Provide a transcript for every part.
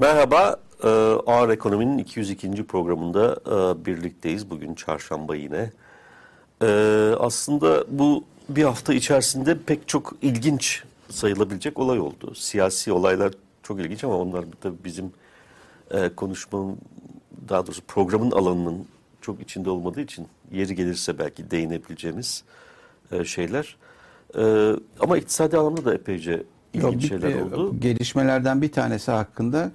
Merhaba, e, Ağır Ekonomi'nin 202. programında e, birlikteyiz. Bugün çarşamba yine. E, aslında bu bir hafta içerisinde pek çok ilginç sayılabilecek olay oldu. Siyasi olaylar çok ilginç ama onlar tabii bizim konuşmanın, daha doğrusu programın alanının çok içinde olmadığı için yeri gelirse belki değinebileceğimiz şeyler. Ama iktisadi anlamda da epeyce ilginç Yok, şeyler oldu. Gelişmelerden bir tanesi hakkında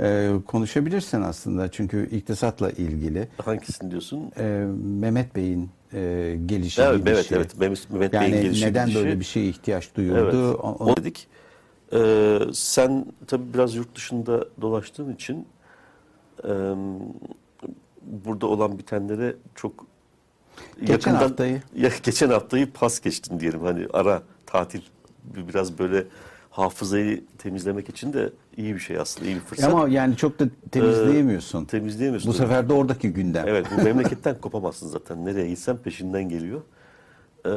e, konuşabilirsin aslında çünkü iktisatla ilgili. Hangisini diyorsun? E, Mehmet Bey'in e, gelişi evet, Evet, evet. Mehmet, Mehmet yani Bey'in gelişi neden gidişi. böyle bir şeye ihtiyaç duyuldu? Evet. O, dedik. E, sen tabii biraz yurt dışında dolaştığın için e, burada olan bitenlere çok geçen yakından, haftayı ya, geçen haftayı pas geçtin diyelim hani ara tatil biraz böyle hafızayı temizlemek için de iyi bir şey aslında, iyi bir fırsat. Ama yani çok da temizleyemiyorsun. Ee, temizleyemiyorsun. Bu sefer de oradaki gündem. Evet, bu memleketten kopamazsın zaten. Nereye gitsen peşinden geliyor. Ee,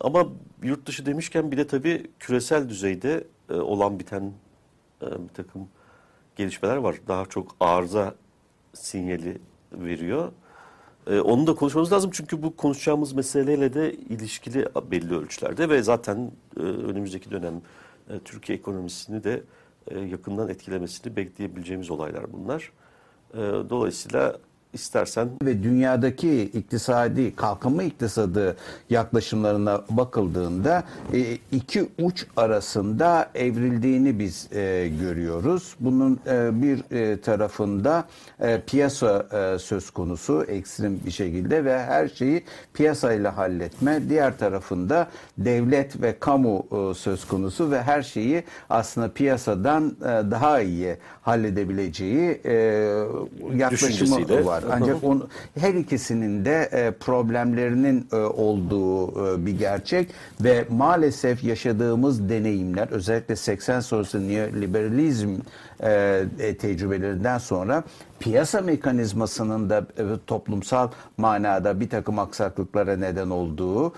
ama yurt dışı demişken bir de tabii küresel düzeyde e, olan biten e, bir takım gelişmeler var. Daha çok arıza sinyali veriyor. Ee, onu da konuşmamız lazım çünkü bu konuşacağımız meseleyle de ilişkili belli ölçülerde ve zaten e, önümüzdeki dönem e, Türkiye ekonomisini de e, yakından etkilemesini bekleyebileceğimiz olaylar bunlar. E, dolayısıyla istersen. Ve dünyadaki iktisadi kalkınma iktisadı yaklaşımlarına bakıldığında e, iki uç arasında evrildiğini biz e, görüyoruz. Bunun e, bir tarafında piyasa söz konusu ekstrem bir şekilde ve her şeyi piyasayla halletme. Diğer tarafında devlet ve kamu söz konusu ve her şeyi aslında piyasadan daha iyi halledebileceği yaklaşımı var. Ancak on, her ikisinin de e, problemlerinin e, olduğu e, bir gerçek ve maalesef yaşadığımız deneyimler özellikle 80 sonrası neoliberalizm e, e, tecrübelerinden sonra piyasa mekanizmasının da e, toplumsal manada bir takım aksaklıklara neden olduğu e,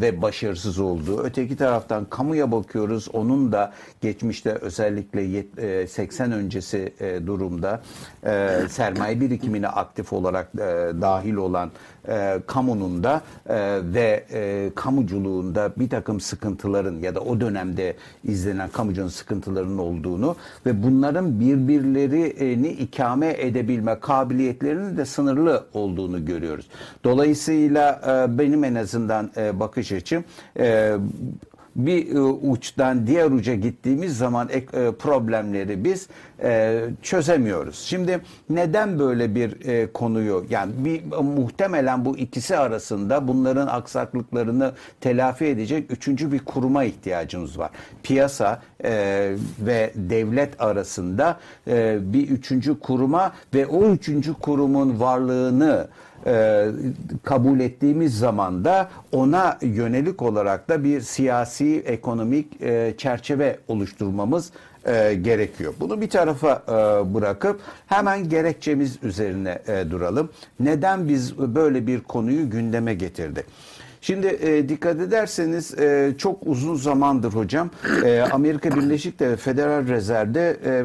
ve başarısız olduğu. Öteki taraftan kamuya bakıyoruz. Onun da geçmişte özellikle yet, e, 80 öncesi e, durumda e, sermaye birikimine aktif olarak e, dahil olan e, kamunun da e, ve e, kamuculuğunda bir takım sıkıntıların ya da o dönemde izlenen kamucunun sıkıntılarının olduğunu ve bunların birbirlerini ikame edebilme kabiliyetlerinin de sınırlı olduğunu görüyoruz. Dolayısıyla e, benim en azından e, bakış açım e, bir e, uçtan diğer uca gittiğimiz zaman e, problemleri biz e, çözemiyoruz. Şimdi neden böyle bir konuyu yani bir muhtemelen bu ikisi arasında bunların aksaklıklarını telafi edecek üçüncü bir kuruma ihtiyacımız var. Piyasa ve devlet arasında bir üçüncü kuruma ve o üçüncü kurumun varlığını e, kabul ettiğimiz zaman da ona yönelik olarak da bir siyasi ekonomik e, çerçeve oluşturmamız e, gerekiyor. Bunu bir tarafa e, bırakıp hemen gerekçemiz üzerine e, duralım. Neden biz böyle bir konuyu gündeme getirdik? Şimdi e, dikkat ederseniz e, çok uzun zamandır hocam e, Amerika Birleşik Devletleri Federal Rezerv'de e,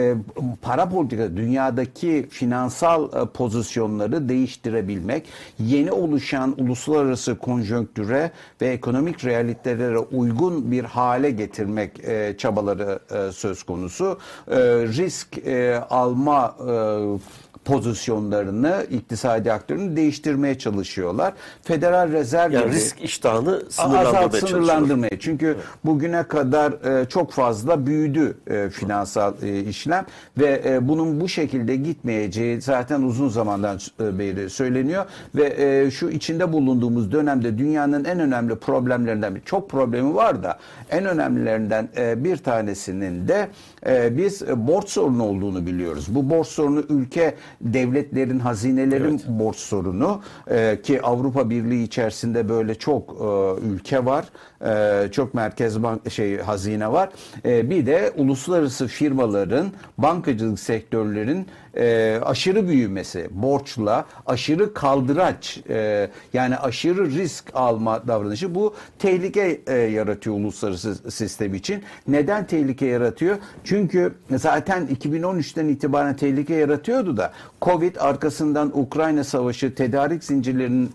e, para politika dünyadaki finansal e, pozisyonları değiştirebilmek, yeni oluşan uluslararası konjonktüre ve ekonomik realitelere uygun bir hale getirmek e, çabaları e, söz konusu. E, risk e, alma e, pozisyonlarını, iktisadi aktörünü değiştirmeye çalışıyorlar. Federal Rezerv yani risk iştahını sınırlandırmaya, sınırlandırmaya. Çünkü evet. bugüne kadar e, çok fazla büyüdü e, finansal e, işlem ve e, bunun bu şekilde gitmeyeceği zaten uzun zamandan e, beri söyleniyor ve e, şu içinde bulunduğumuz dönemde dünyanın en önemli problemlerinden bir çok problemi var da en önemlilerinden e, bir tanesinin de e, biz borç sorunu olduğunu biliyoruz. Bu borç sorunu ülke devletlerin, hazinelerin Evet. borç sorunu e, ki Avrupa Birliği içerisinde böyle çok e, ülke var. E, çok merkez bank şey hazine var. E, bir de uluslararası firmaların, bankacılık sektörlerin e, aşırı büyümesi, borçla, aşırı kaldıraç, e, yani aşırı risk alma davranışı bu tehlike e, yaratıyor uluslararası sistem için. Neden tehlike yaratıyor? Çünkü zaten 2013'ten itibaren tehlike yaratıyordu da Covid arkasından Ukrayna Savaşı tedarik zincirlerinin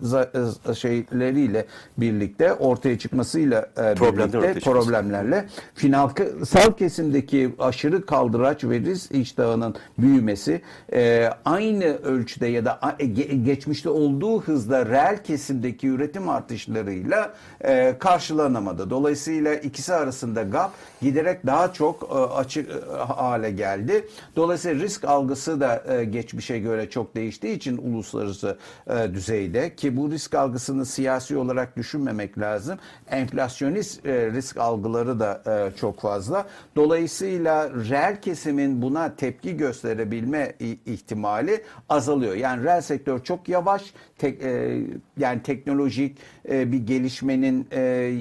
e, şeyleriyle birlikte ortaya çıkmasıyla e, Problemler birlikte problemlerle finansal kesimdeki aşırı kaldıraç ve risk iştahının büyümesi e, aynı ölçüde ya da ge- geçmişte olduğu hızda reel kesimdeki üretim artışlarıyla e, karşılanamadı. Dolayısıyla ikisi arasında gap giderek daha çok e, açık e, hale geldi. Dolayısıyla risk algısı da e, geçmişe göre çok değiştiği için uluslararası e, düzeyde ki bu risk algısını siyasi olarak düşünmemek lazım. Enflasyonist e, risk algıları da e, çok fazla. Dolayısıyla reel kesimin buna tepki gösterebilme ihtimali azalıyor. Yani reel sektör çok yavaş, tek, e, yani teknolojik e, bir gelişmenin e,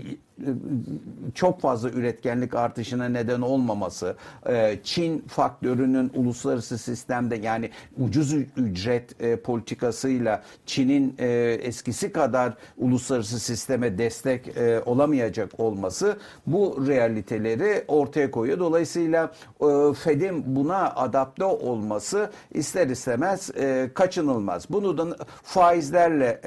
çok fazla üretkenlik artışına neden olmaması, e, Çin faktörünün uluslararası sistemde yani ucuz ücret e, politikasıyla Çin'in e, eskisi kadar uluslararası sisteme destek olamayacak olması bu realiteleri ortaya koyuyor. Dolayısıyla Fed'in buna adapte olması ister istemez kaçınılmaz. Bunu da faizlerle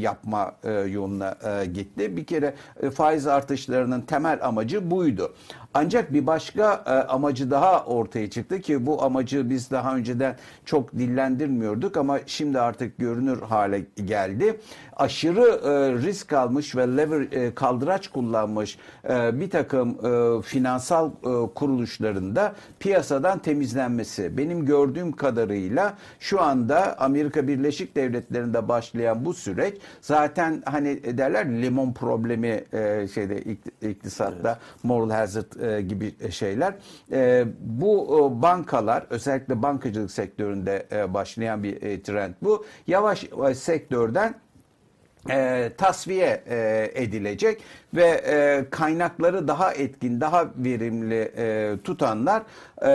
yapma yoluna gitti. Bir kere e, faiz artışlarının temel amacı buydu. Ancak bir başka e, amacı daha ortaya çıktı ki bu amacı biz daha önceden çok dillendirmiyorduk ama şimdi artık görünür hale geldi. Aşırı e, risk almış ve lever e, kaldıraç kullanmış e, bir takım e, finansal e, kuruluşlarında piyasadan temizlenmesi. Benim gördüğüm kadarıyla şu anda Amerika Birleşik Devletleri'nde başlayan bu süreç zaten hani derler limon problemi e, şeyde ik- iktisatta moral hazard e, gibi şeyler. E, bu e, bankalar özellikle bankacılık sektöründe e, başlayan bir e, trend bu. Yavaş yavaş sektörden e, tasfiye e, edilecek ve e, kaynakları daha etkin, daha verimli e, tutanlar e,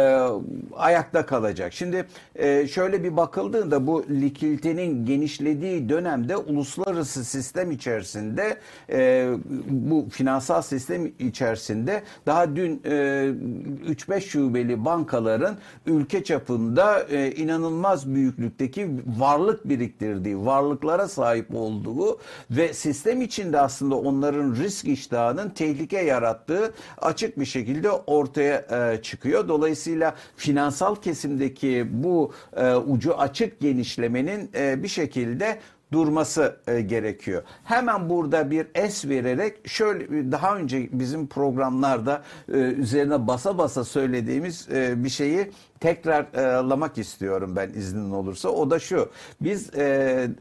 ayakta kalacak. Şimdi e, şöyle bir bakıldığında bu likiditenin genişlediği dönemde uluslararası sistem içerisinde e, bu finansal sistem içerisinde daha dün e, 3-5 şubeli bankaların ülke çapında e, inanılmaz büyüklükteki varlık biriktirdiği, varlıklara sahip olduğu ve sistem içinde aslında onların risk iştahının tehlike yarattığı açık bir şekilde ortaya e, çıkıyor. Dolayısıyla finansal kesimdeki bu e, ucu açık genişlemenin e, bir şekilde durması e, gerekiyor. Hemen burada bir es vererek şöyle daha önce bizim programlarda e, üzerine basa basa söylediğimiz e, bir şeyi tekrarlamak istiyorum ben iznin olursa. O da şu. Biz e,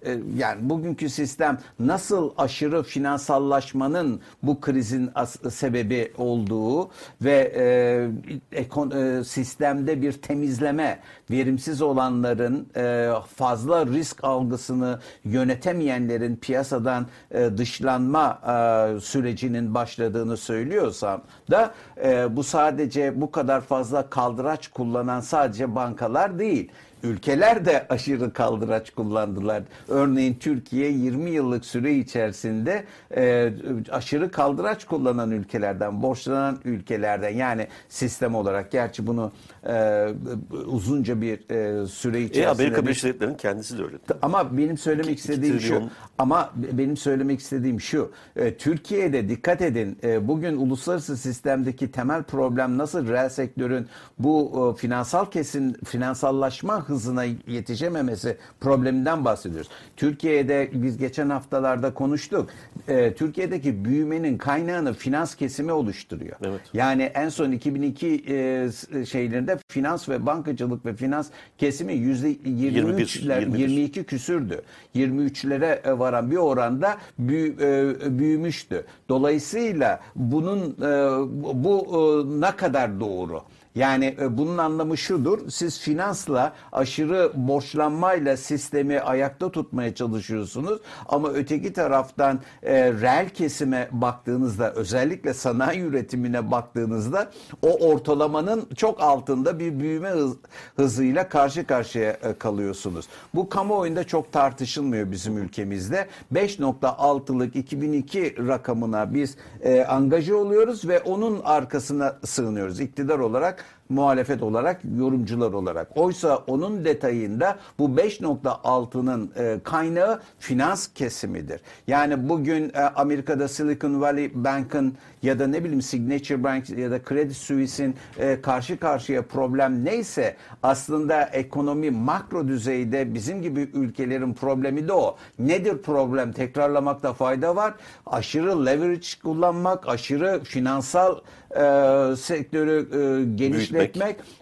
e, yani bugünkü sistem nasıl aşırı finansallaşmanın bu krizin sebebi olduğu ve e, ekon, e, sistemde bir temizleme, verimsiz olanların e, fazla risk algısını yönetemeyenlerin piyasadan e, dışlanma e, sürecinin başladığını söylüyorsam da e, bu sadece bu kadar fazla kaldıraç kullanan sadece bankalar değil. Ülkeler de aşırı kaldıraç kullandılar. Örneğin Türkiye 20 yıllık süre içerisinde e, aşırı kaldıraç kullanan ülkelerden, borçlanan ülkelerden yani sistem olarak gerçi bunu e, uzunca bir e, süre E, içerisinde Amerika bir- Birleşik Devletleri'nin kendisi de öyle. ama benim söylemek İki- iki istediğim şu. Ama benim söylemek istediğim şu. e, Türkiye'de dikkat edin. e, Bugün uluslararası sistemdeki temel problem nasıl reel sektörün bu e, finansal kesim finansallaşma hızına yetişememesi probleminden bahsediyoruz. Türkiye'de biz geçen haftalarda konuştuk. E, Türkiye'deki büyümenin kaynağını finans kesimi oluşturuyor. Evet. Yani en son 2002 e, şeylerinde finans ve bankacılık ve finans kesimi yüzde 23'ler 21. 22 küsürdü. 23'lere e, varan bir oranda büyü- e, büyümüştü. Dolayısıyla bunun e, bu- bu e, ne kadar doğru? Yani e, bunun anlamı şudur. Siz finansla aşırı borçlanmayla sistemi ayakta tutmaya çalışıyorsunuz. Ama öteki taraftan e, reel kesime baktığınızda özellikle sanayi üretimine baktığınızda o ortalamanın çok altında bir büyüme hız- hızıyla karşı karşıya e, kalıyorsunuz. Bu kamuoyunda çok tartışılmıyor bizim ülkemizde. 5.6'lık 2002 rakamına biz e, angaje oluyoruz ve onun arkasına sığınıyoruz. İktidar olarak back muhalefet olarak, yorumcular olarak. Oysa onun detayında bu 5.6'nın e, kaynağı finans kesimidir. Yani bugün e, Amerika'da Silicon Valley Bank'ın ya da ne bileyim Signature Bank ya da Credit Suisse'in e, karşı karşıya problem neyse aslında ekonomi makro düzeyde bizim gibi ülkelerin problemi de o. Nedir problem? Tekrarlamakta fayda var. Aşırı leverage kullanmak, aşırı finansal e, sektörü e, genişletmek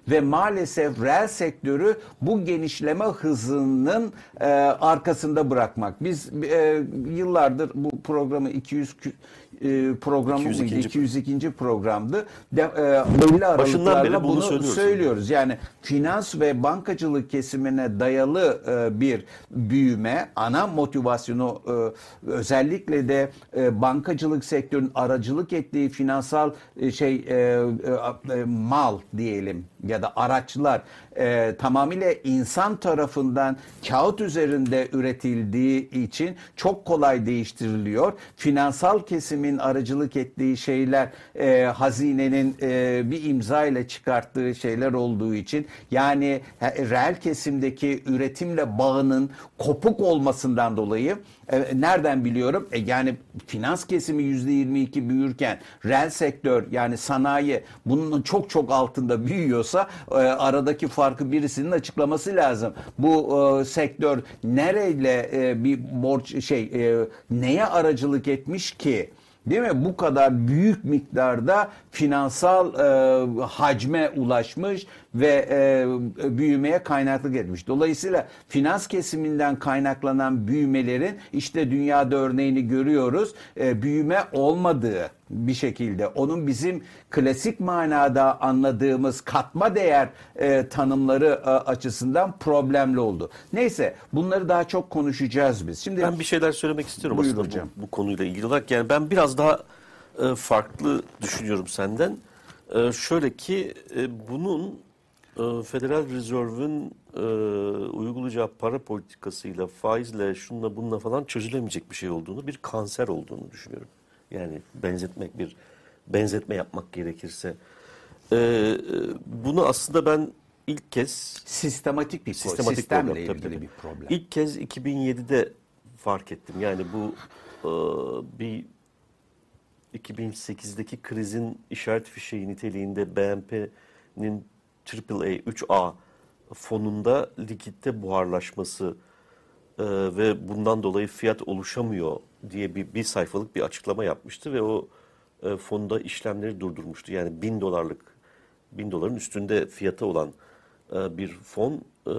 ve maalesef reel sektörü bu genişleme hızının e, arkasında bırakmak. Biz e, yıllardır bu programı 200 kü- e, programı 202. mıydı? 202. programdı. De, e, belli aralıklarla bunu bunu söylüyoruz. söylüyoruz. Yani finans ve bankacılık kesimine dayalı e, bir büyüme ana motivasyonu e, özellikle de e, bankacılık sektörünün aracılık ettiği finansal e, şey e, e, e, mal diyelim ya da araçlar e, tamamıyla insan tarafından kağıt üzerinde üretildiği için çok kolay değiştiriliyor. Finansal kesimin aracılık ettiği şeyler e, hazinenin e, bir imza ile çıkarttığı şeyler olduğu için yani reel kesimdeki üretimle bağının kopuk olmasından dolayı e, nereden biliyorum? E, yani finans kesimi %22 büyürken reel sektör yani sanayi bunun çok çok altında büyüyorsa e, aradaki farkı birisinin açıklaması lazım. Bu e, sektör nereyle e, bir borç şey e, neye aracılık etmiş ki? Değil mi? Bu kadar büyük miktarda finansal e, hacme ulaşmış ve e, büyümeye kaynaklık etmiş. Dolayısıyla finans kesiminden kaynaklanan büyümelerin işte dünyada örneğini görüyoruz. E, büyüme olmadığı bir şekilde onun bizim klasik manada anladığımız katma değer e, tanımları e, açısından problemli oldu. Neyse bunları daha çok konuşacağız biz. Şimdi Ben bir şeyler söylemek istiyorum Buyur aslında hocam. bu, bu konuyla ilgili olarak. Yani ben biraz daha e, farklı düşünüyorum senden. E, şöyle ki e, bunun e, Federal Reserve'ün e, uygulayacağı para politikasıyla, faizle, şunla bununla falan çözülemeyecek bir şey olduğunu, bir kanser olduğunu düşünüyorum. Yani benzetmek bir benzetme yapmak gerekirse. E, e, bunu aslında ben ilk kez sistematik bir sistematik sistemle problem, tabii, ilgili tabii. bir problem. İlk kez 2007'de fark ettim. Yani bu e, bir 2008'deki krizin işaret fişeği niteliğinde BNP'nin AAA 3A fonunda likitte buharlaşması e, ve bundan dolayı fiyat oluşamıyor diye bir, bir sayfalık bir açıklama yapmıştı ve o e, fonda işlemleri durdurmuştu. Yani bin dolarlık, bin doların üstünde fiyatı olan e, bir fon e,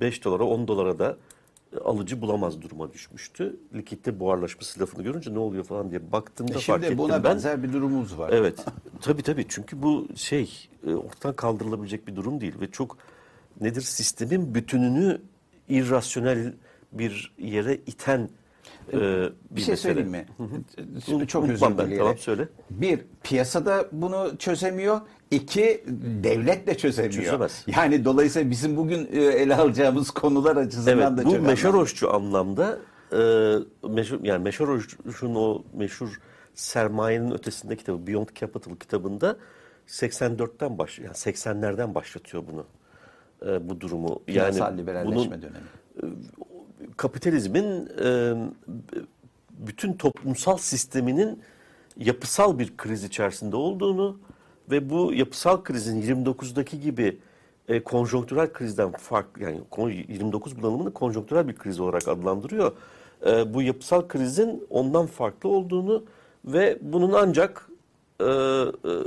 5 dolara 10 dolara da alıcı bulamaz duruma düşmüştü. Likitte buharlaşması lafını görünce ne oluyor falan diye baktığımda fark E Şimdi ettim buna ben. benzer bir durumumuz var. Evet. tabii tabii. Çünkü bu şey e, ortadan kaldırılabilecek bir durum değil ve çok nedir sistemin bütününü irrasyonel bir yere iten e, bir, Bir şey mesele. söyleyeyim mi? Çok özür Unutmam ben. Tamam söyle. Bir, piyasada bunu çözemiyor. İki, devlet de çözemiyor. Çözemez. Yani dolayısıyla bizim bugün e, ele alacağımız konular açısından Evet da bu çok meşaroşçu anlamda e, meşhur, yani Meşaroş'un o meşhur sermayenin ötesinde kitabı Beyond Capital kitabında 84'ten baş yani 80'lerden başlatıyor bunu. E, bu durumu. Yani Finansal liberalleşme bunun dönemi. Kapitalizmin e, bütün toplumsal sisteminin yapısal bir kriz içerisinde olduğunu ve bu yapısal krizin 29'daki gibi e, konjonktürel krizden fark yani kon- 29 bunalımını konjonktürel bir kriz olarak adlandırıyor. E, bu yapısal krizin ondan farklı olduğunu ve bunun ancak e,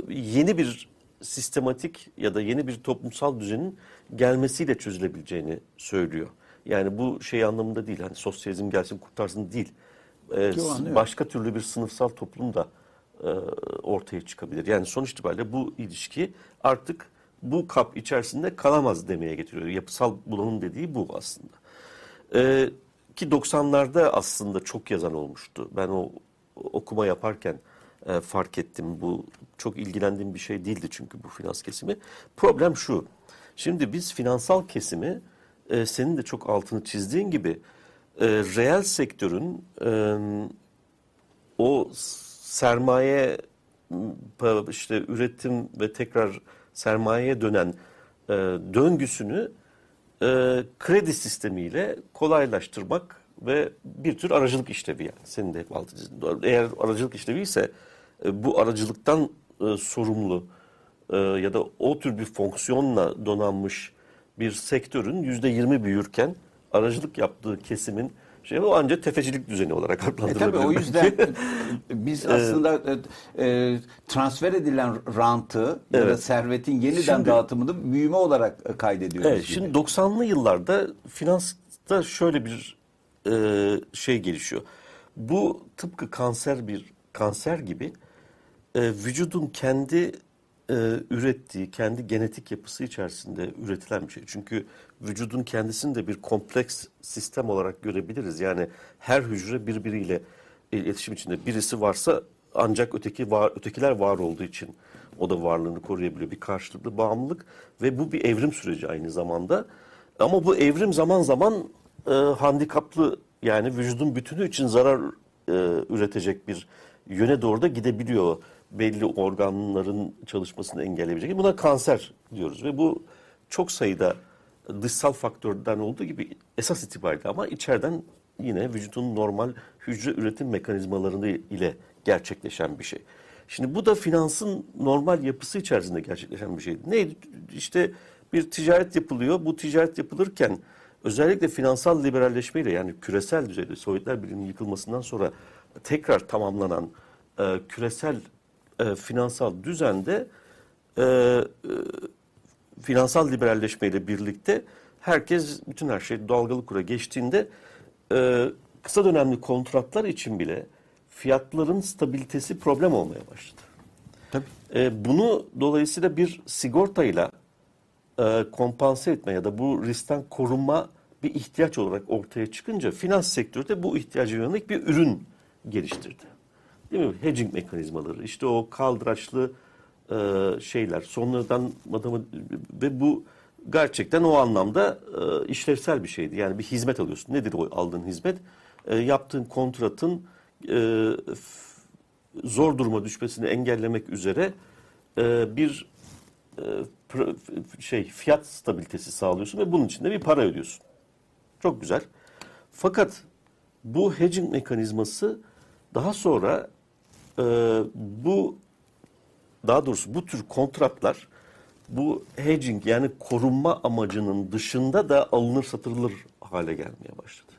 yeni bir sistematik ya da yeni bir toplumsal düzenin gelmesiyle çözülebileceğini söylüyor. Yani bu şey anlamında değil. Hani sosyalizm gelsin kurtarsın değil. Ee, başka türlü bir sınıfsal toplum da e, ortaya çıkabilir. Yani sonuç itibariyle bu ilişki artık bu kap içerisinde kalamaz demeye getiriyor. Yapısal bulanım dediği bu aslında. E, ki 90'larda aslında çok yazan olmuştu. Ben o okuma yaparken e, fark ettim. Bu çok ilgilendiğim bir şey değildi çünkü bu finans kesimi. Problem şu. Şimdi biz finansal kesimi e, senin de çok altını çizdiğin gibi e, reel sektörün e, o sermaye işte üretim ve tekrar sermayeye dönen e, döngüsünü e, kredi sistemiyle kolaylaştırmak ve bir tür aracılık işlevi yani. Senin de hep altı. Eğer aracılık işlevi ise e, bu aracılıktan e, sorumlu e, ya da o tür bir fonksiyonla donanmış bir sektörün yüzde yirmi büyürken aracılık yaptığı kesimin şey o ancak tefecilik düzeni olarak E adlandırılabilir. tabii o yüzden biz aslında e, e, transfer edilen rantı ya da Evet. servetin yeniden Şimdi- dağıtımını büyüme olarak e, kaydediyoruz. Evet, gibi. şimdi 90'lı yıllarda finansta şöyle bir e, şey gelişiyor. Bu tıpkı kanser bir kanser gibi e, vücudun kendi e, ürettiği, kendi genetik yapısı içerisinde üretilen bir şey. Çünkü vücudun kendisini de bir kompleks sistem olarak görebiliriz. Yani her hücre birbiriyle iletişim içinde. Birisi varsa ancak öteki var, ötekiler var olduğu için o da varlığını koruyabiliyor. Bir karşılıklı bağımlılık ve bu bir evrim süreci aynı zamanda. Ama bu evrim zaman zaman e, handikaplı yani vücudun bütünü için zarar e, üretecek bir yöne doğru da gidebiliyor. Belli organların çalışmasını engelleyebilecek. Buna kanser diyoruz ve bu çok sayıda dışsal faktörden olduğu gibi esas itibariyle ama içeriden yine vücudun normal hücre üretim mekanizmalarını ile gerçekleşen bir şey. Şimdi bu da finansın normal yapısı içerisinde gerçekleşen bir şey. Ne işte bir ticaret yapılıyor. Bu ticaret yapılırken özellikle finansal liberalleşmeyle yani küresel düzeyde Sovyetler Birliği'nin yıkılmasından sonra tekrar tamamlanan e, küresel e, finansal düzende e, e, finansal liberalleşmeyle birlikte herkes bütün her şey dalgalı kura geçtiğinde e, kısa dönemli kontratlar için bile fiyatların stabilitesi problem olmaya başladı. Tabii. E, bunu dolayısıyla bir sigortayla e, kompanse etme ya da bu riskten korunma bir ihtiyaç olarak ortaya çıkınca finans sektörü de bu ihtiyaca yönelik bir ürün geliştirdi. Değil mi? Hedging mekanizmaları, işte o kaldıraçlı e, şeyler, sonradan ve bu gerçekten o anlamda e, işlevsel bir şeydi. Yani bir hizmet alıyorsun. Nedir o aldığın hizmet? E, yaptığın kontratın e, zor duruma düşmesini engellemek üzere e, bir e, şey fiyat stabilitesi sağlıyorsun ve bunun için de bir para ödüyorsun. Çok güzel. Fakat bu hedging mekanizması daha sonra e, bu daha doğrusu bu tür kontratlar bu hedging yani korunma amacının dışında da alınır satılır hale gelmeye başladı.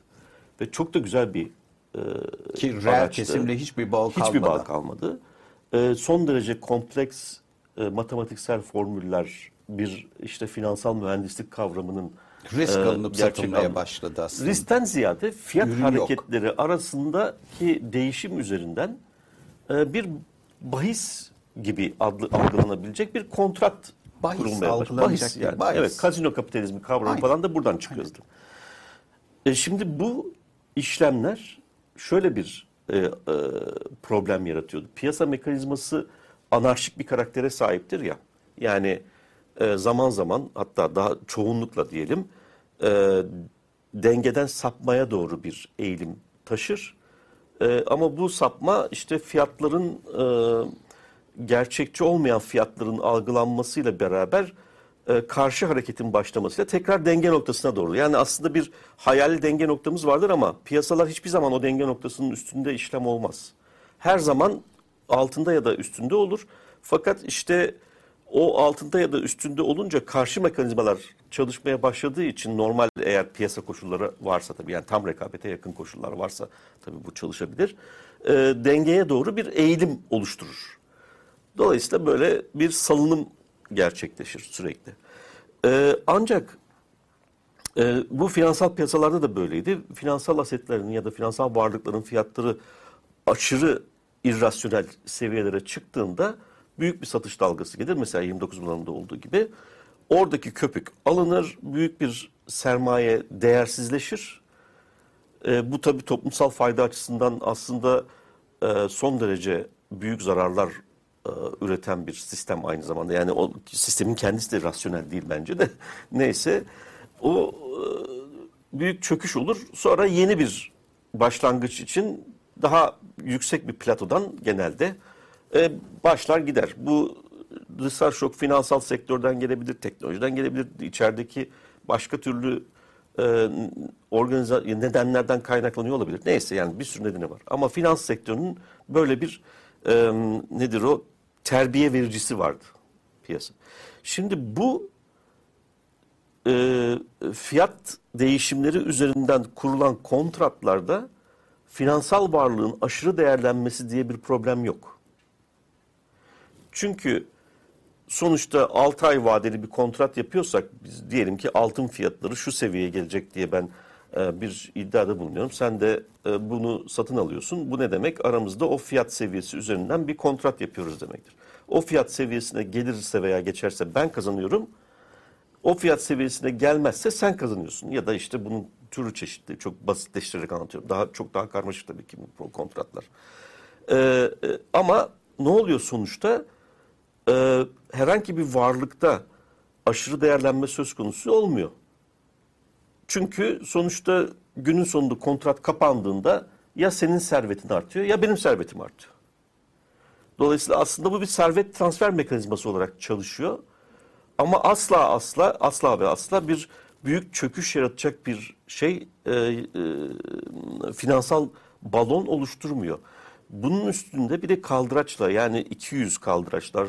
Ve çok da güzel bir e, Ki reel kesimle hiçbir bağ kalmadı. Hiçbir bağ kalmadı. E, son derece kompleks e, matematiksel formüller bir işte finansal mühendislik kavramının Risk e, alınıp satılmaya başladı aslında. Riskten ziyade fiyat Ürün yok. hareketleri arasındaki değişim üzerinden e, bir bahis gibi adlı, algılanabilecek bir kontrat Bahis, kurulmaya başladı. Bahis yani. bahis. Evet, kazino kapitalizmi kavramı Aynen. falan da buradan çıkıyordu. E, şimdi bu işlemler şöyle bir e, e, problem yaratıyordu. Piyasa mekanizması anarşik bir karaktere sahiptir ya. Yani e, zaman zaman hatta daha çoğunlukla diyelim e, dengeden sapmaya doğru bir eğilim taşır. E, ama bu sapma işte fiyatların e, gerçekçi olmayan fiyatların algılanmasıyla beraber e, karşı hareketin başlamasıyla tekrar denge noktasına doğru. Yani aslında bir hayali denge noktamız vardır ama piyasalar hiçbir zaman o denge noktasının üstünde işlem olmaz. Her zaman altında ya da üstünde olur. Fakat işte o altında ya da üstünde olunca karşı mekanizmalar çalışmaya başladığı için normal eğer piyasa koşulları varsa tabii yani tam rekabete yakın koşullar varsa tabii bu çalışabilir. E, dengeye doğru bir eğilim oluşturur. Dolayısıyla böyle bir salınım gerçekleşir sürekli. Ee, ancak e, bu finansal piyasalarda da böyleydi. Finansal asetlerin ya da finansal varlıkların fiyatları aşırı irrasyonel seviyelere çıktığında büyük bir satış dalgası gelir. Mesela 29 Mayıs'ta olduğu gibi. Oradaki köpük alınır, büyük bir sermaye değersizleşir. E, bu tabii toplumsal fayda açısından aslında e, son derece büyük zararlar e, üreten bir sistem aynı zamanda. Yani o sistemin kendisi de rasyonel değil bence de. Neyse o e, büyük çöküş olur. Sonra yeni bir başlangıç için daha yüksek bir platodan genelde e, başlar gider. Bu dışsal şok finansal sektörden gelebilir, teknolojiden gelebilir, içerideki başka türlü e, organiza nedenlerden kaynaklanıyor olabilir. Neyse yani bir sürü nedeni var. Ama finans sektörünün böyle bir e, nedir o terbiye vericisi vardı piyasa. Şimdi bu e, fiyat değişimleri üzerinden kurulan kontratlarda finansal varlığın aşırı değerlenmesi diye bir problem yok. Çünkü sonuçta 6 ay vadeli bir kontrat yapıyorsak biz diyelim ki altın fiyatları şu seviyeye gelecek diye ben e, bir iddiada bulunuyorum. Sen de e, bunu satın alıyorsun. Bu ne demek? Aramızda o fiyat seviyesi üzerinden bir kontrat yapıyoruz demektir. O fiyat seviyesine gelirse veya geçerse ben kazanıyorum. O fiyat seviyesine gelmezse sen kazanıyorsun. Ya da işte bunun türü çeşitli. Çok basitleştirerek anlatıyorum. Daha çok daha karmaşık tabii ki bu kontratlar. Ee, ama ne oluyor sonuçta? Ee, herhangi bir varlıkta aşırı değerlenme söz konusu olmuyor. Çünkü sonuçta günün sonunda kontrat kapandığında ya senin servetin artıyor ya benim servetim artıyor. Dolayısıyla aslında bu bir servet transfer mekanizması olarak çalışıyor. Ama asla asla asla ve asla bir büyük çöküş yaratacak bir şey e, e, finansal balon oluşturmuyor. Bunun üstünde bir de kaldıraçla yani 200 kaldıraçlar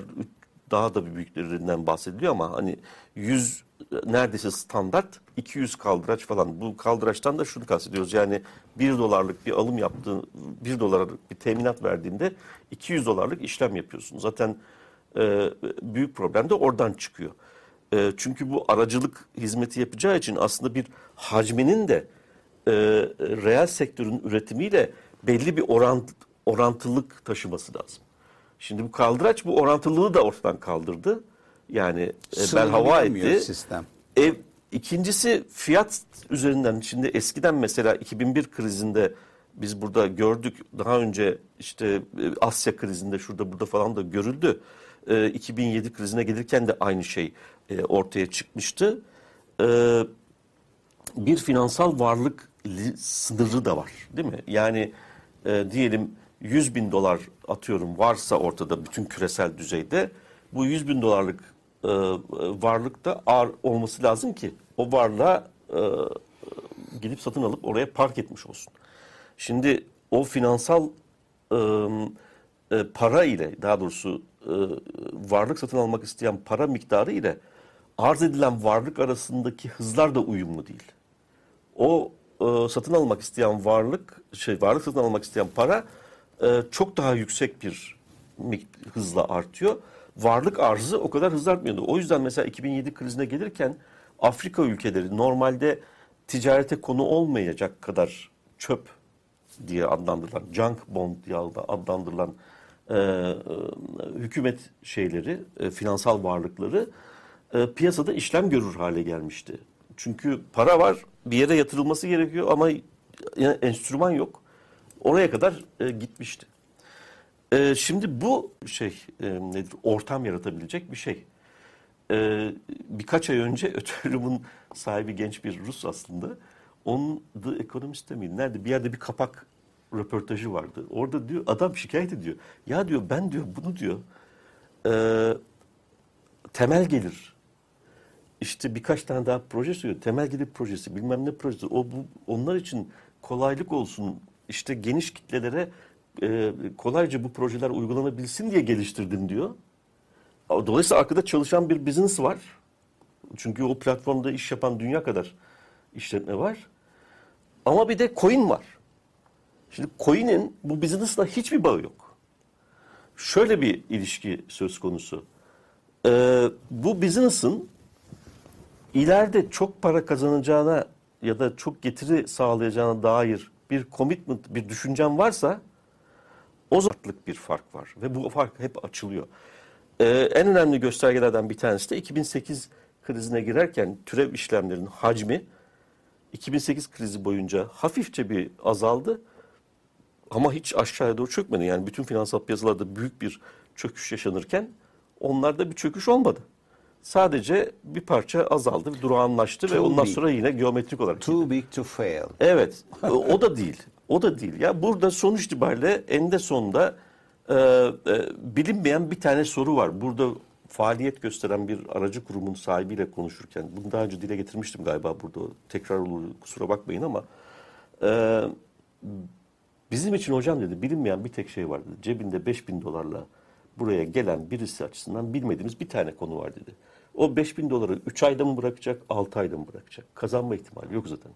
daha da büyüklerinden bahsediliyor ama hani 100 neredeyse standart 200 kaldıraç falan. Bu kaldıraçtan da şunu kastediyoruz. Yani 1 dolarlık bir alım yaptığın 1 dolarlık bir teminat verdiğinde 200 dolarlık işlem yapıyorsun. Zaten e, büyük problem de oradan çıkıyor. E, çünkü bu aracılık hizmeti yapacağı için aslında bir hacminin de e, reel sektörün üretimiyle belli bir orant, orantılılık taşıması lazım. Şimdi bu kaldıraç bu orantılılığı da ortadan kaldırdı. Yani e, bel hava etti. sistem. Ev, ikincisi fiyat üzerinden şimdi eskiden mesela 2001 krizinde biz burada gördük daha önce işte e, Asya krizinde şurada burada falan da görüldü. E, 2007 krizine gelirken de aynı şey e, ortaya çıkmıştı. E, bir finansal varlık sınırı da var değil mi? Yani e, diyelim 100 bin dolar atıyorum varsa ortada bütün küresel düzeyde bu 100 bin dolarlık e, varlıkta ağır olması lazım ki o varlığa e, gidip satın alıp oraya park etmiş olsun. Şimdi o finansal e, e, para ile daha doğrusu e, varlık satın almak isteyen para miktarı ile arz edilen varlık arasındaki hızlar da uyumlu değil. O e, satın almak isteyen varlık, şey varlık satın almak isteyen para e, çok daha yüksek bir hızla artıyor. Varlık arzı o kadar hızlı artmıyordu. O yüzden mesela 2007 krizine gelirken Afrika ülkeleri normalde ticarete konu olmayacak kadar çöp diye adlandırılan, junk bond diye adlandırılan e, e, hükümet şeyleri, e, finansal varlıkları e, piyasada işlem görür hale gelmişti. Çünkü para var, bir yere yatırılması gerekiyor ama enstrüman yok. Oraya kadar e, gitmişti. E, şimdi bu şey e, nedir? Ortam yaratabilecek bir şey. E, birkaç ay önce Ötürüm'ün sahibi genç bir Rus aslında. Onun The Economist'te miydi? Nerede? Bir yerde bir kapak röportajı vardı. Orada diyor adam şikayet ediyor. Ya diyor ben diyor bunu diyor e, temel gelir işte birkaç tane daha proje söylüyor. Temel gelir projesi, bilmem ne projesi. O bu onlar için kolaylık olsun. İşte geniş kitlelere e, kolayca bu projeler uygulanabilsin diye geliştirdim diyor. Dolayısıyla arkada çalışan bir business var. Çünkü o platformda iş yapan dünya kadar işletme var. Ama bir de coin var. Şimdi coin'in bu business'la hiçbir bağı yok. Şöyle bir ilişki söz konusu. Ee, bu business'ın ileride çok para kazanacağına ya da çok getiri sağlayacağına dair bir commitment, bir düşüncen varsa O zamanlık bir fark var ve bu fark hep açılıyor. Ee, en önemli göstergelerden bir tanesi de 2008 krizine girerken türev işlemlerin hacmi 2008 krizi boyunca hafifçe bir azaldı ama hiç aşağıya doğru çökmedi. Yani bütün finansal piyasalarda büyük bir çöküş yaşanırken onlarda bir çöküş olmadı. Sadece bir parça azaldı, bir durağanlaştı ve Too ondan big. sonra yine geometrik olarak. Too big to fail. Evet, o- o da değil. O da değil. Ya burada sonuç itibariyle eninde sonunda e, e, bilinmeyen bir tane soru var. Burada faaliyet gösteren bir aracı kurumun sahibiyle konuşurken, bunu daha önce dile getirmiştim galiba burada. Tekrar olur, kusura bakmayın ama e, bizim için hocam dedi bilinmeyen bir tek şey var dedi. Cebinde 5000 dolarla buraya gelen birisi açısından bilmediğimiz bir tane konu var dedi. O 5000 doları 3 ayda mı bırakacak, 6 ayda mı bırakacak? Kazanma ihtimali yok zaten.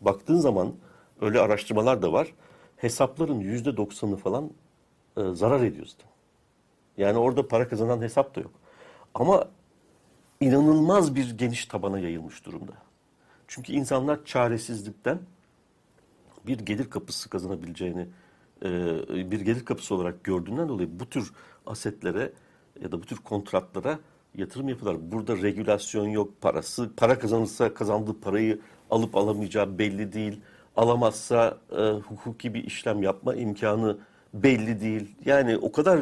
Baktığın zaman öyle araştırmalar da var. Hesapların %90'ı falan e, zarar ediyor zaten. Yani orada para kazanan hesap da yok. Ama inanılmaz bir geniş tabana yayılmış durumda. Çünkü insanlar çaresizlikten bir gelir kapısı kazanabileceğini e, bir gelir kapısı olarak gördüğünden dolayı bu tür asetlere ya da bu tür kontratlara yatırım yapıyorlar. Burada regülasyon yok, parası para kazanırsa kazandığı parayı alıp alamayacağı belli değil. Alamazsa e, hukuki bir işlem yapma imkanı belli değil. Yani o kadar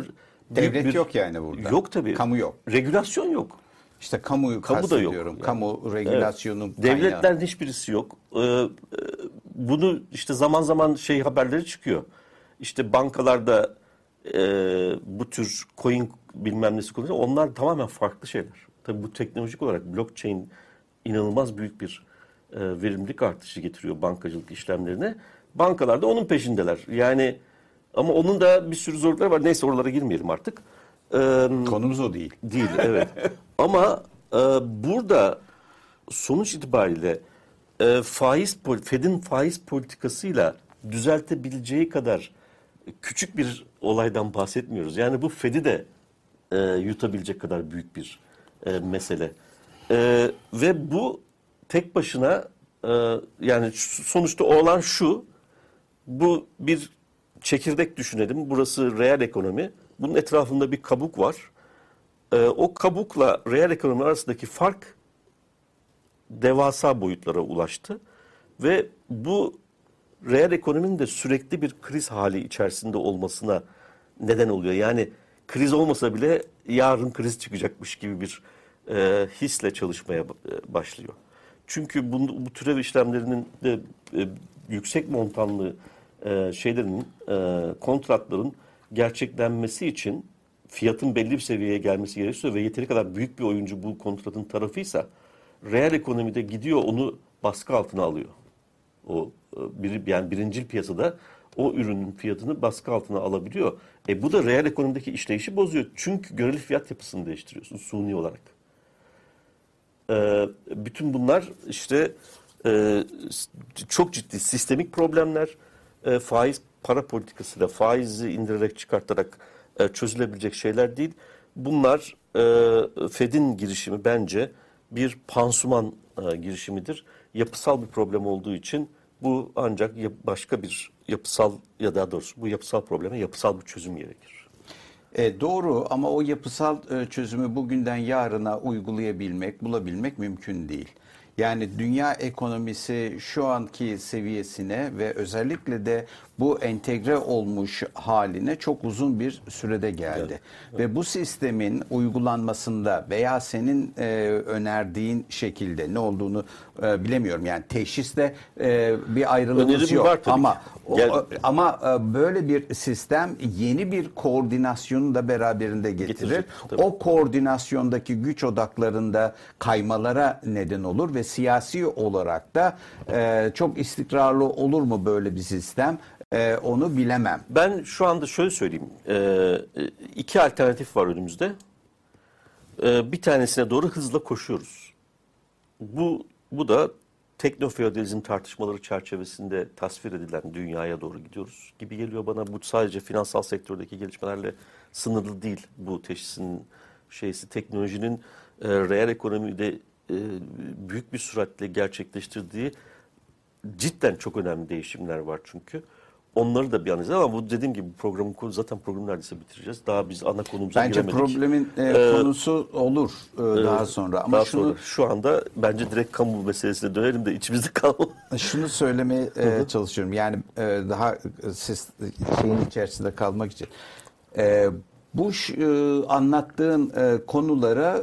Devlet bir- yok yani burada. Yok tabii. Kamu yok. Regülasyon yok. İşte kamuyu Kamu da yok. Yani. Kamu regülasyonu Evet. Devletlerin hiçbirisi yok. Ee, bunu işte zaman zaman şey haberleri çıkıyor. İşte bankalarda e, bu tür coin bilmem nesi konusunda onlar tamamen farklı şeyler. Tabii bu teknolojik olarak blockchain inanılmaz büyük bir e, verimlilik artışı getiriyor bankacılık işlemlerine. Bankalar da onun peşindeler. Yani ama onun da bir sürü zorlukları var. Neyse oralara girmeyelim artık. Ee, Konumuz o değil. Değil evet. Ama e, burada sonuç itibariyle e, faiz Fed'in faiz politikasıyla düzeltebileceği kadar küçük bir olaydan bahsetmiyoruz. Yani bu Fed'i de e, yutabilecek kadar büyük bir e, mesele. E, ve bu tek başına e, yani sonuçta olan şu bu bir çekirdek düşünelim. Burası reel ekonomi. Bunun etrafında bir kabuk var. Ee, o kabukla reel ekonomi arasındaki fark devasa boyutlara ulaştı. Ve bu reel ekonominin de sürekli bir kriz hali içerisinde olmasına neden oluyor. Yani kriz olmasa bile yarın kriz çıkacakmış gibi bir e, hisle çalışmaya e, başlıyor. Çünkü bu, bu türev işlemlerinin de e, yüksek montanlı e, şeylerin, e, kontratların gerçeklenmesi için fiyatın belli bir seviyeye gelmesi gerekiyor ve yeteri kadar büyük bir oyuncu bu kontratın tarafıysa reel ekonomide gidiyor onu baskı altına alıyor. O bir, yani birincil piyasada o ürünün fiyatını baskı altına alabiliyor. E bu da reel ekonomideki işleyişi bozuyor. Çünkü göreli fiyat yapısını değiştiriyorsun suni olarak. E, bütün bunlar işte e, çok ciddi sistemik problemler. E, faiz para politikasıyla faizi indirerek çıkartarak e, çözülebilecek şeyler değil. Bunlar e, Fed'in girişimi bence bir pansuman e, girişimidir. Yapısal bir problem olduğu için bu ancak başka bir yapısal ya daha doğrusu bu yapısal probleme yapısal bir çözüm gerekir. E, doğru ama o yapısal e, çözümü bugünden yarına uygulayabilmek, bulabilmek mümkün değil. Yani dünya ekonomisi şu anki seviyesine ve özellikle de bu entegre olmuş haline çok uzun bir sürede geldi. Ve bu sistemin uygulanmasında veya senin e, önerdiğin şekilde ne olduğunu e, bilemiyorum. Yani teşhiste e, bir ayrılığımız Önerim yok var ama o- o- ama e, böyle bir sistem yeni bir koordinasyonu da beraberinde getirir. Getirecek, tabii. O koordinasyondaki güç odaklarında kaymalara neden olur ve siyasi olarak da e, çok istikrarlı olur mu böyle bir sistem? E, onu bilemem. Ben şu anda şöyle söyleyeyim. Ee, iki alternatif var önümüzde. Ee, bir tanesine doğru hızla koşuyoruz. Bu bu da teknofeodalizm tartışmaları çerçevesinde tasvir edilen dünyaya doğru gidiyoruz gibi geliyor bana. Bu sadece finansal sektördeki gelişmelerle sınırlı değil bu teşhisin şeysi teknolojinin e, reel ekonomide e, büyük bir süratle gerçekleştirdiği cidden çok önemli değişimler var çünkü. Onları da bir anlayacağız ama bu dediğim gibi programın konu zaten programı neredeyse bitireceğiz. Daha biz ana konumuza Bence giremedik. problemin e, Ee, konusu olur e, daha sonra. Ama Daha şunu sonra şu anda bence direkt kamu meselesine dönelim de içimizde kalma. Şunu söylemeye e, çalışıyorum. Yani e, daha e, siz şeyin içerisinde kalmak için. E, bu e, anlattığın e, konulara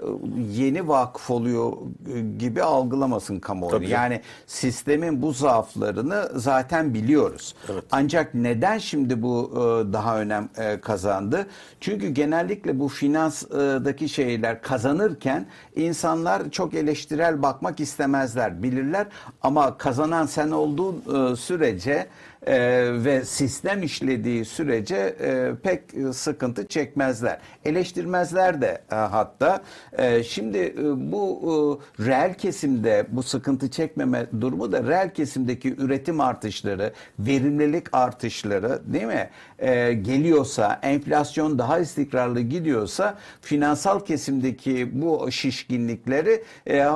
yeni vakıf oluyor e, gibi algılamasın kamuoyu. Tabii. Yani sistemin bu zaaflarını zaten biliyoruz. Ancak neden şimdi bu e, daha önem e, kazandı? Çünkü genellikle bu finansdaki şeyler kazanırken insanlar çok eleştirel bakmak istemezler, bilirler. Ama kazanan sen olduğun e, sürece e, ve sistem işlediği sürece e, pek sıkıntı çekmezler. Eleştirmezler de e, hatta. E, şimdi e, bu e, reel kesimde bu sıkıntı çekmeme durumu da reel kesimdeki üretim artışları, verimlilik artışları değil mi? E, geliyorsa, enflasyon daha istikrarlı gidiyorsa finansal kesimdeki bu şişkinlikleri e,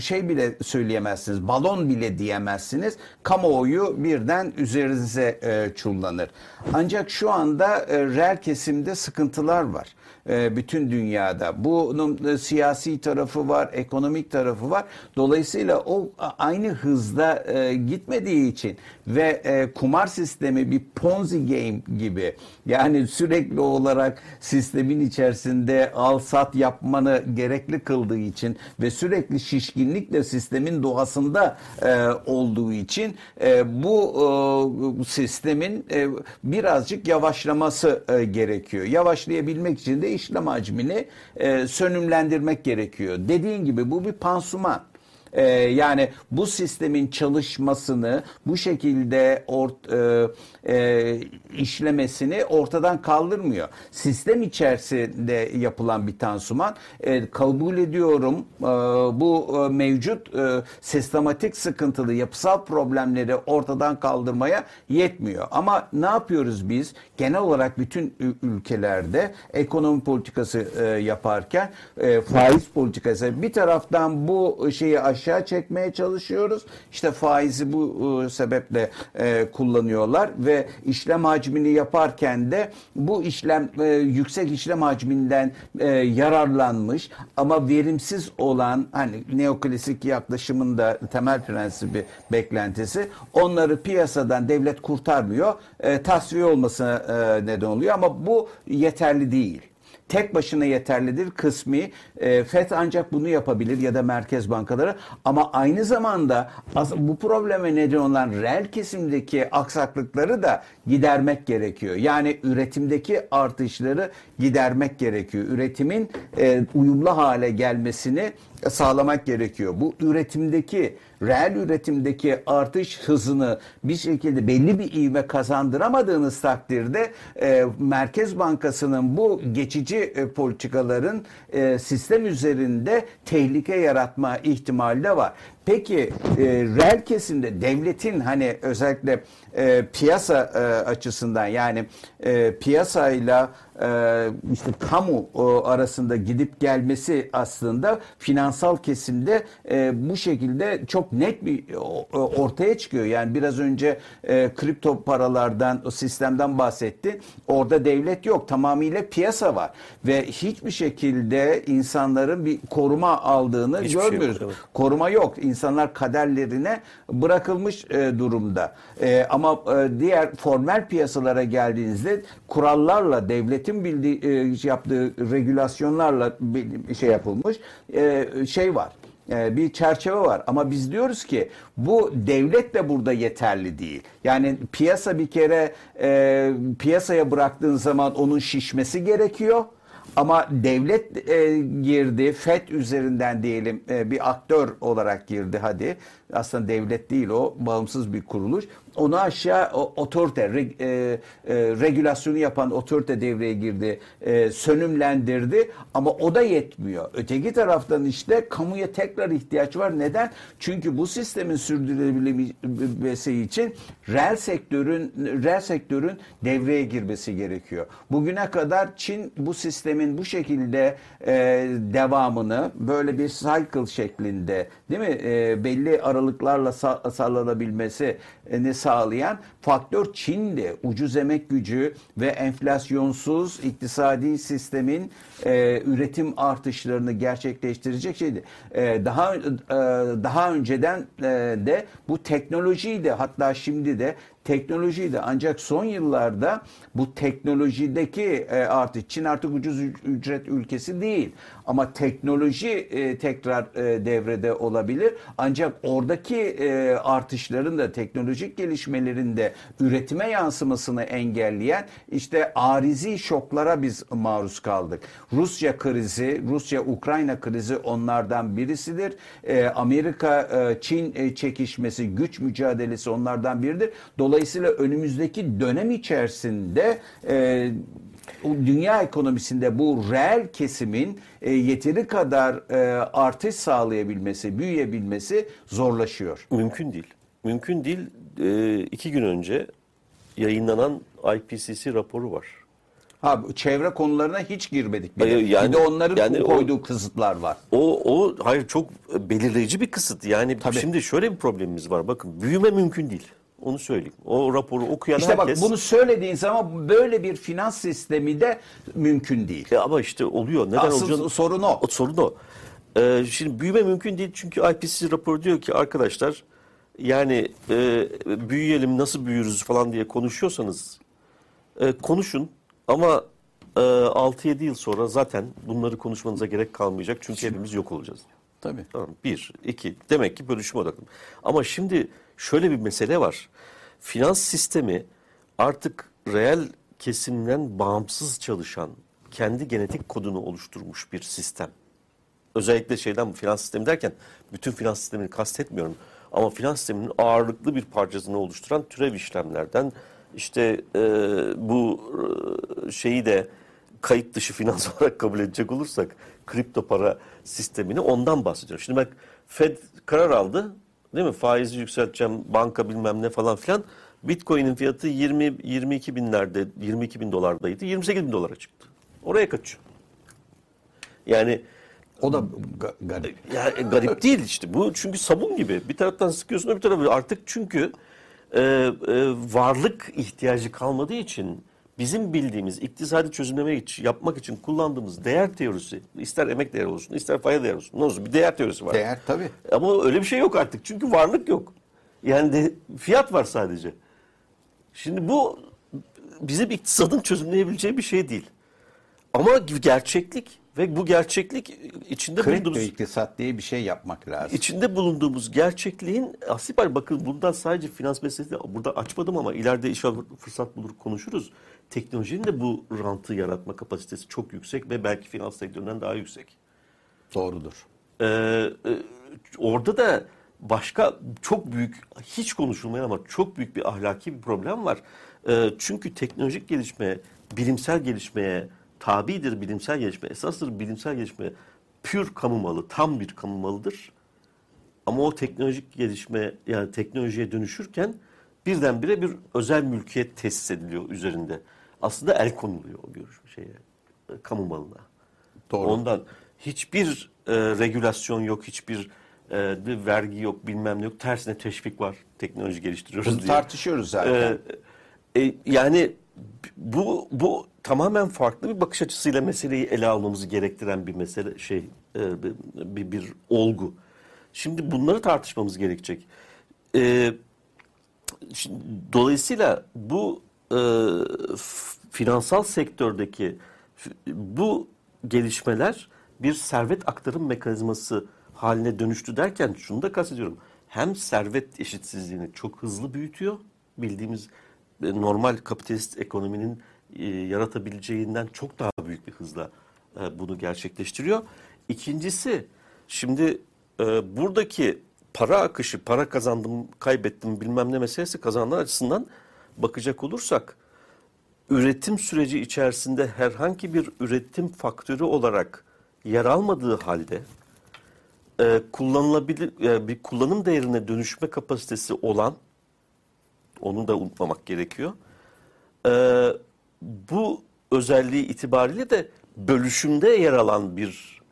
şey bile söyleyemezsiniz. Balon bile diyemezsiniz. Kamuoyu birden üzerinize e, çullanır. Ancak şu anda e, reel kesimde sıkıntılar var. E, bütün dünyada. Bunun e, siyasi tarafı var, ekonomik tarafı var. Dolayısıyla o aynı hızda e, gitmediği için ve e, kumar sistemi bir Ponzi game gibi yani sürekli olarak sistemin içerisinde al sat yapmanı gerekli kıldığı için ve sürekli şişkinlikle sistemin doğasında e, olduğu için e, bu e, sistemin e, birazcık yavaşlaması e, gerekiyor. Yavaşlayabilmek için de işlem hacmini e, sönümlendirmek gerekiyor. Dediğin gibi bu bir pansuman. Ee, yani bu sistemin çalışmasını bu şekilde ort, e, e, işlemesini ortadan kaldırmıyor. Sistem içerisinde yapılan bir tansuman e, kabul ediyorum e, bu e, mevcut e, sistematik sıkıntılı yapısal problemleri ortadan kaldırmaya yetmiyor. Ama ne yapıyoruz biz? Genel olarak bütün ülkelerde ekonomi politikası e, yaparken e, faiz politikası bir taraftan bu şeyi aşağı çekmeye çalışıyoruz. İşte faizi bu e, sebeple e, kullanıyorlar ve işlem hacmini yaparken de bu işlem e, yüksek işlem hacminden e, yararlanmış ama verimsiz olan hani neoklasik yaklaşımın da temel prensibi beklentisi onları piyasadan devlet kurtarmıyor. E, tasfiye olmasına e, neden oluyor ama bu yeterli değil tek başına yeterlidir kısmi. E, FED ancak bunu yapabilir ya da merkez bankaları ama aynı zamanda bu probleme neden olan reel kesimdeki aksaklıkları da gidermek gerekiyor. Yani üretimdeki artışları gidermek gerekiyor. Üretimin e, uyumlu hale gelmesini sağlamak gerekiyor. Bu üretimdeki reel üretimdeki artış hızını bir şekilde belli bir ivme kazandıramadığınız takdirde e, Merkez Bankası'nın bu geçici e, politikaların e, sistem üzerinde tehlike yaratma ihtimali de var. Peki e, reel kesimde devletin hani özellikle e, piyasa e, açısından yani e, piyasayla e, işte kamu o, arasında gidip gelmesi aslında finansal kesimde e, bu şekilde çok net bir o- ortaya çıkıyor. Yani biraz önce e, kripto paralardan o sistemden bahsetti. Orada devlet yok. Tamamıyla piyasa var ve hiçbir şekilde insanların bir koruma aldığını Hiçbir şey yok, görmüyoruz. evet. Koruma yok. İnsanlar kaderlerine bırakılmış e, durumda. E, ama e, diğer formel piyasalara geldiğinizde kurallarla devletin bildiği e, yaptığı regülasyonlarla bir şey yapılmış e, şey var. E, bir çerçeve var ama biz diyoruz ki bu devlet de burada yeterli değil. Yani piyasa bir kere e, piyasaya bıraktığın zaman onun şişmesi gerekiyor. Ama devlet e, girdi, FED üzerinden diyelim e, bir aktör olarak girdi hadi. Aslında devlet değil o, bağımsız bir kuruluş. Onu aşağı o, otorite, reg, e, e, regülasyonu yapan otorite devreye girdi, e, sönümlendirdi ama o da yetmiyor. Öteki taraftan işte kamuya tekrar ihtiyaç var. Neden? Çünkü bu sistemin sürdürülebilmesi için reel sektörün reel sektörün devreye girmesi gerekiyor. Bugüne kadar Çin bu sistemin bu şekilde e, devamını böyle bir cycle şeklinde değil mi? E, belli aralıklarla sa- sağlanabilmesi e, sağlayan faktör Çin'di. Ucuz emek gücü ve enflasyonsuz iktisadi sistemin e, üretim artışlarını gerçekleştirecek şeydi. E, daha e, daha önceden e, de bu teknolojiydi. Hatta şimdi de teknolojiydi. Ancak son yıllarda bu teknolojideki e, artış Çin artık ucuz ücret ülkesi değil. Ama teknoloji e, tekrar e, devrede olabilir. Ancak oradaki e, artışların da teknolojik gelişmelerin de üretime yansımasını engelleyen işte arizi şoklara biz maruz kaldık. Rusya krizi, Rusya-Ukrayna krizi onlardan birisidir. E, Amerika-Çin e, çekişmesi, güç mücadelesi onlardan biridir. Dolayısıyla önümüzdeki dönem içerisinde e, dünya ekonomisinde bu reel kesimin e, yeteri kadar e, artış sağlayabilmesi, büyüyebilmesi zorlaşıyor. Mümkün değil. Mümkün değil. E, iki gün önce yayınlanan IPCC raporu var. Ha, çevre konularına hiç girmedik. Bile. Hayır, yani- bir de onların yani o- koyduğu kısıtlar var. O, o hayır çok belirleyici bir kısıt. Yani Tabii. şimdi şöyle bir problemimiz var. Bakın büyüme mümkün değil. Onu söyleyeyim. O raporu okuyan İşte herkes... bak bunu söylediğin zaman böyle bir finans sistemi de mümkün değil. E ama işte oluyor. Neden Asıl olacağını- sorun o. O sorun o. Ee, şimdi büyüme mümkün değil çünkü IPCC raporu diyor ki arkadaşlar yani e, büyüyelim nasıl büyürüz falan diye konuşuyorsanız e, konuşun ama e, 6-7 yıl sonra zaten bunları konuşmanıza gerek kalmayacak çünkü hepimiz yok olacağız. Tabii. Tamam. Bir, iki. Demek ki bölüşüm odaklı. Ama şimdi şöyle bir mesele var. Finans sistemi artık reel kesimden bağımsız çalışan, kendi genetik kodunu oluşturmuş bir sistem. Özellikle şeyden finans sistemi derken bütün finans sistemini kastetmiyorum. Ama finans sisteminin ağırlıklı bir parçasını oluşturan türev işlemlerden işte e, bu e, şeyi de kayıt dışı finans olarak kabul edecek olursak kripto para sistemini ondan bahsediyorum. Şimdi bak Fed karar aldı değil mi? Faizi yükselteceğim banka bilmem ne falan filan. Bitcoin'in fiyatı 20 22 binlerde 22 bin dolardaydı. 28 bin dolara çıktı. Oraya kaçıyor. Yani O da ga- garip. ya e, garip değil işte bu çünkü sabun gibi bir taraftan sıkıyorsun öbür tarafı artık çünkü e, e, varlık ihtiyacı kalmadığı için bizim bildiğimiz iktisadi çözümleme için, yapmak için kullandığımız değer teorisi ister emek değeri olsun ister fayda değeri olsun ne olsun bir değer teorisi var. Değer tabii. Ama öyle bir şey yok artık çünkü varlık yok. Yani de, fiyat var sadece. Şimdi bu bizim iktisadın çözümleyebileceği bir şey değil. Ama gerçeklik ve bu gerçeklik içinde Kripto bulunduğumuz iktisat diye bir şey yapmak lazım. içinde bulunduğumuz gerçekliğin aslında bak- bakın bundan sadece finans meselesi burada açmadım ama ileride inşallah fırsat bulur konuşuruz. Teknolojinin de bu rantı yaratma kapasitesi çok yüksek ve belki finans sektöründen daha yüksek. Doğrudur. Ee, e, orada da başka çok büyük, hiç konuşulmayan ama çok büyük bir ahlaki bir problem var. Ee, çünkü teknolojik gelişme, bilimsel gelişmeye tabidir bilimsel gelişme, esastır bilimsel gelişme pür kamu malı, tam bir kamu malıdır. Ama o teknolojik gelişme yani teknolojiye dönüşürken birdenbire bir özel mülkiyet tesis ediliyor üzerinde. Aslında el konuluyor o görüş şeye, kamu malına. Doğru. Ondan hiçbir e, regülasyon yok, hiçbir e, bir vergi yok, bilmem ne yok. Tersine teşvik var. Teknoloji geliştiriyoruz Bunu diye. tartışıyoruz zaten. E, e, yani bu bu tamamen farklı bir bakış açısıyla meseleyi ele almamızı gerektiren bir mesele şey e, bir, bir olgu. Şimdi bunları tartışmamız gerekecek. E, şimdi, dolayısıyla bu e, finansal sektördeki bu gelişmeler bir servet aktarım mekanizması haline dönüştü derken şunu da kastediyorum. Hem servet eşitsizliğini çok hızlı büyütüyor. Bildiğimiz e, normal kapitalist ekonominin e, yaratabileceğinden çok daha büyük bir hızla e, bunu gerçekleştiriyor. İkincisi şimdi e, buradaki para akışı, para kazandım, kaybettim bilmem ne meselesi kazananlar açısından bakacak olursak üretim süreci içerisinde herhangi bir üretim faktörü olarak yer almadığı halde e, kullanılabilir e, bir kullanım değerine dönüşme kapasitesi olan onu da unutmamak gerekiyor. E, bu özelliği itibariyle de bölüşümde yer alan bir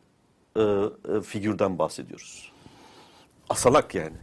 e, e, figürden bahsediyoruz. Asalak yani.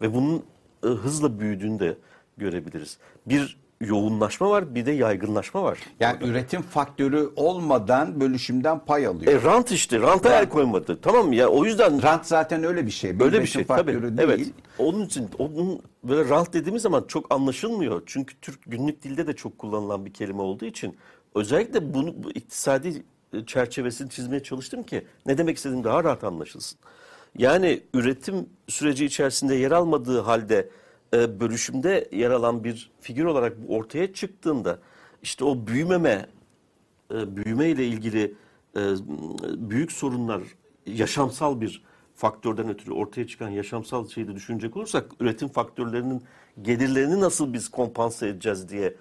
Ve bunun e, hızla büyüdüğünü de görebiliriz. Bir yoğunlaşma var, bir de yaygınlaşma var. Yani üretim faktörü olmadan bölüşümden pay alıyor. E rant işte, ranta el koymadı. Tamam mı? Ya o yüzden Rant zaten öyle bir şey. Böyle bir şey tabii. faktörü değil. Evet. Onun için onun böyle rant dediğimiz zaman çok anlaşılmıyor. Çünkü Türk günlük dilde de çok kullanılan bir kelime olduğu için özellikle bunu bu iktisadi e, çerçevesini çizmeye çalıştım ki ne demek istediğim daha rahat anlaşılsın. Yani üretim süreci içerisinde yer almadığı halde e, bölüşümde yer alan bir figür olarak ortaya çıktığında işte o büyümeme e, büyüme ile ilgili e, büyük sorunlar yaşamsal bir faktörden ötürü ortaya çıkan yaşamsal şeyi de düşünecek olursak üretim faktörlerinin gelirlerini nasıl biz kompanse edeceğiz diye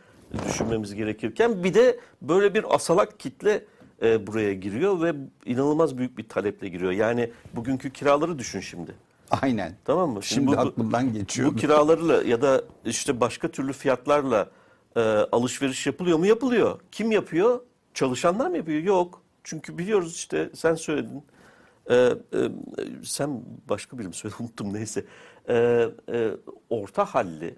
düşünmemiz gerekirken bir de böyle bir asalak kitle e, buraya giriyor ve inanılmaz büyük bir taleple giriyor. Yani bugünkü kiraları düşün şimdi. Aynen. Tamam mı? Şimdi, aklımdan geçiyor. Bu kiralarla ya da işte başka türlü fiyatlarla e, alışveriş yapılıyor mu? Yapılıyor. Kim yapıyor? Çalışanlar mı yapıyor? Yok. Çünkü biliyoruz işte sen söyledin. E, e, sen başka birim söyle unuttum neyse. E, e, orta halli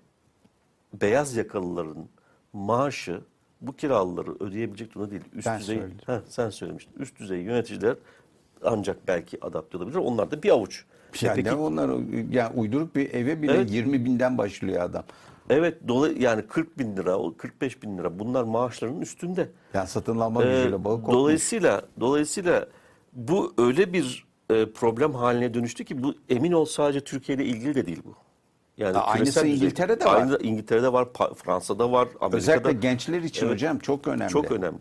beyaz yakalıların maaşı bu kiralıları ödeyebilecek durumda değil. Üst Ben düzey, söyledim. Heh, sen söylemiştin. Üst düzey yöneticiler ancak belki adapte olabilir. Onlar da bir avuç. Yani Peki- onlar yani uyduruk bir eve bile Evet. 20 binden başlıyor adam. Evet dolay yani 40 bin lira, o 45 bin lira bunlar maaşlarının üstünde. Yani satın alma Ee, gücüyle bağı kopmuş. dolayısıyla dolayısıyla bu öyle bir e, problem haline dönüştü ki bu emin ol sadece Türkiye ile ilgili de değil bu. Yani Ha, aynısı İngiltere'de var. Aynı İngiltere'de var, Fransa'da var, Amerika'da. Özellikle gençler için Evet. hocam çok önemli. Çok önemli.